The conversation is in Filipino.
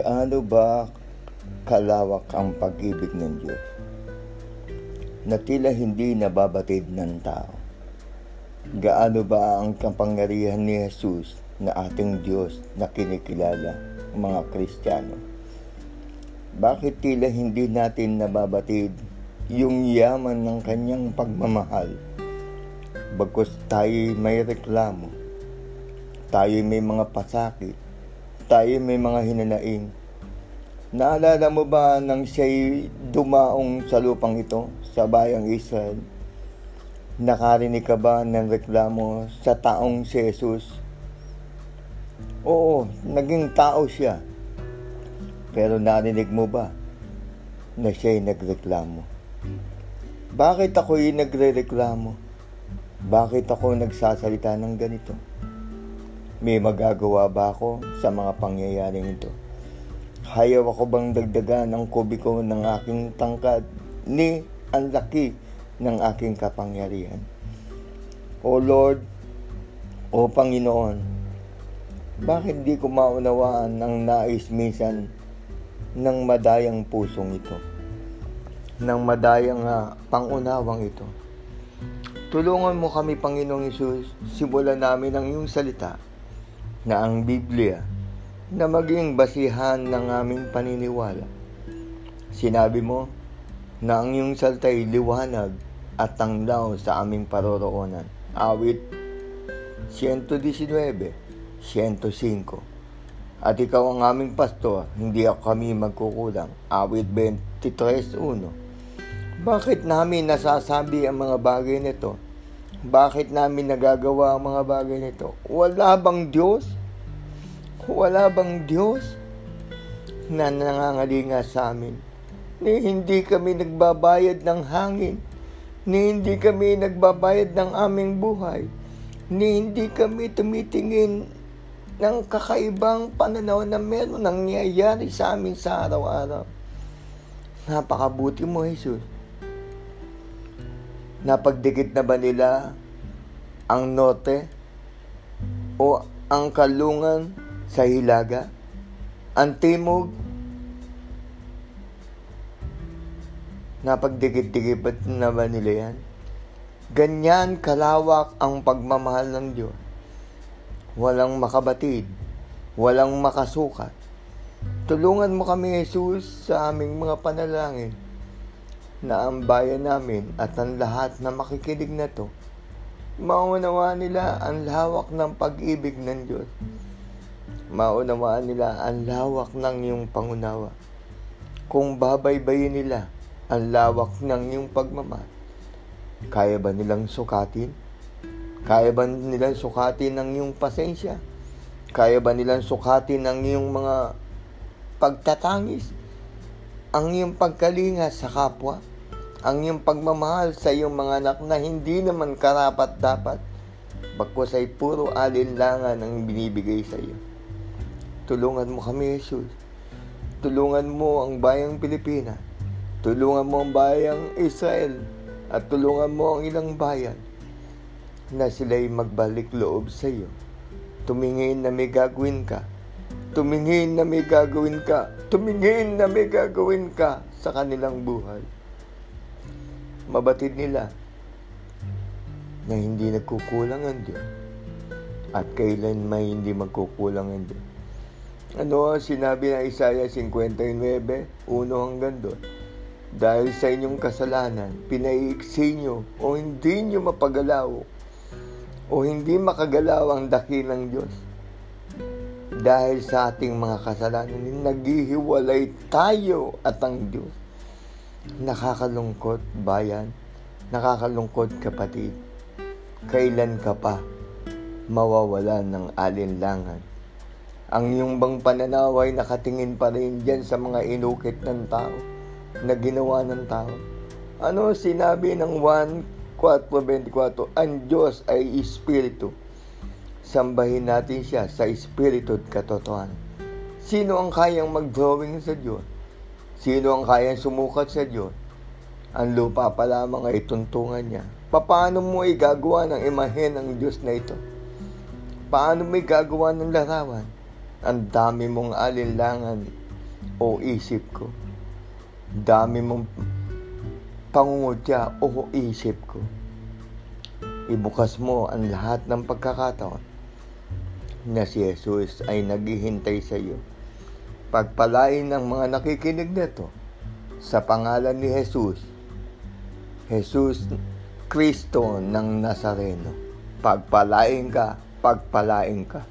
Gaano ba kalawak ang pag-ibig ng Diyos na tila hindi nababatid ng tao? Gaano ba ang kapangyarihan ni Jesus na ating Diyos na kinikilala mga Kristiyano? Bakit tila hindi natin nababatid yung yaman ng kanyang pagmamahal? Bagkus tayo may reklamo, tayo may mga pasakit, tayo may mga hinanaing. Naalala mo ba nang siya'y dumaong sa lupang ito, sa bayang Israel? Nakarinig ka ba ng reklamo sa taong si Jesus? Oo, naging tao siya. Pero narinig mo ba na siya'y nagreklamo? Bakit ako'y nagre-reklamo? Bakit ako nagsasalita ng ganito? May magagawa ba ako sa mga pangyayaring ito? Hayaw ako bang dagdagan ang kubiko ng aking tangkad ni ang laki ng aking kapangyarihan? O Lord, O Panginoon, bakit di ko maunawaan ang nais minsan ng madayang pusong ito? Ng madayang uh, pangunawang ito? Tulungan mo kami, Panginoong Isus, simulan namin ang iyong salita na ang Biblia na maging basihan ng aming paniniwala. Sinabi mo na ang iyong salta'y liwanag at tanglaw sa aming paroroonan. Awit 119, 105. At ikaw ang aming pastor, hindi ako kami magkukulang. Awit 23.1 Bakit namin nasasabi ang mga bagay nito? Bakit namin nagagawa ang mga bagay nito? Wala bang Diyos? Wala bang Diyos na nangangalinga sa amin? Ni hindi kami nagbabayad ng hangin. Ni hindi kami nagbabayad ng aming buhay. Ni hindi kami tumitingin ng kakaibang pananaw na meron nangyayari sa amin sa araw-araw. Napakabuti mo, Jesus. Napagdikit na ba nila ang norte o ang kalungan sa hilaga? Ang timog napagdikit-dikit na ba nila yan? Ganyan kalawak ang pagmamahal ng Diyos. Walang makabatid, walang makasukat. Tulungan mo kami, Jesus, sa aming mga panalangin na ang bayan namin at ang lahat na makikinig na to, maunawa nila ang lawak ng pag-ibig ng Diyos. Maunawaan nila ang lawak ng iyong pangunawa. Kung babaybayin nila ang lawak ng iyong pagmamahal, kaya ba nilang sukatin? Kaya ba nilang sukatin ang iyong pasensya? Kaya ba nilang sukatin ang iyong mga pagtatangis? Ang iyong pagkalinga sa kapwa? Ang iyong pagmamahal sa iyong mga anak na hindi naman karapat dapat, bagkos ay puro alinlangan ang binibigay sa iyo. Tulungan mo kami, Jesus. Tulungan mo ang bayang Pilipinas. Tulungan mo ang bayang Israel. At tulungan mo ang ilang bayan na sila'y magbalik loob sa iyo. Tumingin na may gagawin ka. Tumingin na may gagawin ka. Tumingin na may gagawin ka sa kanilang buhay mabatid nila na hindi nagkukulang ang Diyos at kailan may hindi magkukulang ang Diyos. Ano sinabi ng Isaiah 59, 1 hanggang 2? Dahil sa inyong kasalanan, pinaiiksi nyo o hindi nyo mapagalaw o hindi makagalaw ang dakilang Diyos. Dahil sa ating mga kasalanan, naghihiwalay tayo at ang Diyos. Nakakalungkot, bayan. Nakakalungkot, kapatid. Kailan ka pa mawawalan ng alinlangan? Ang iyong bang pananaw ay nakatingin pa rin dyan sa mga inukit ng tao na ginawa ng tao. Ano sinabi ng 1, 4.24? Ang Diyos ay Espiritu. Sambahin natin siya sa Espiritu at katotohanan. Sino ang kayang mag-drawing sa Diyos? Sino ang kayang sumukat sa Diyos? Ang lupa pa lamang ay tuntungan niya. Paano mo igagawa ng imahen ng Diyos na ito? Paano mo igagawa ng larawan? Ang dami mong alinlangan o isip ko. Dami mong pangungutya o isip ko. Ibukas mo ang lahat ng pagkakataon na si Jesus ay naghihintay sa iyo. Pagpalain ng mga nakikinig nito sa pangalan ni Jesus, Jesus Kristo ng Nazareno. Pagpalain ka, pagpalain ka.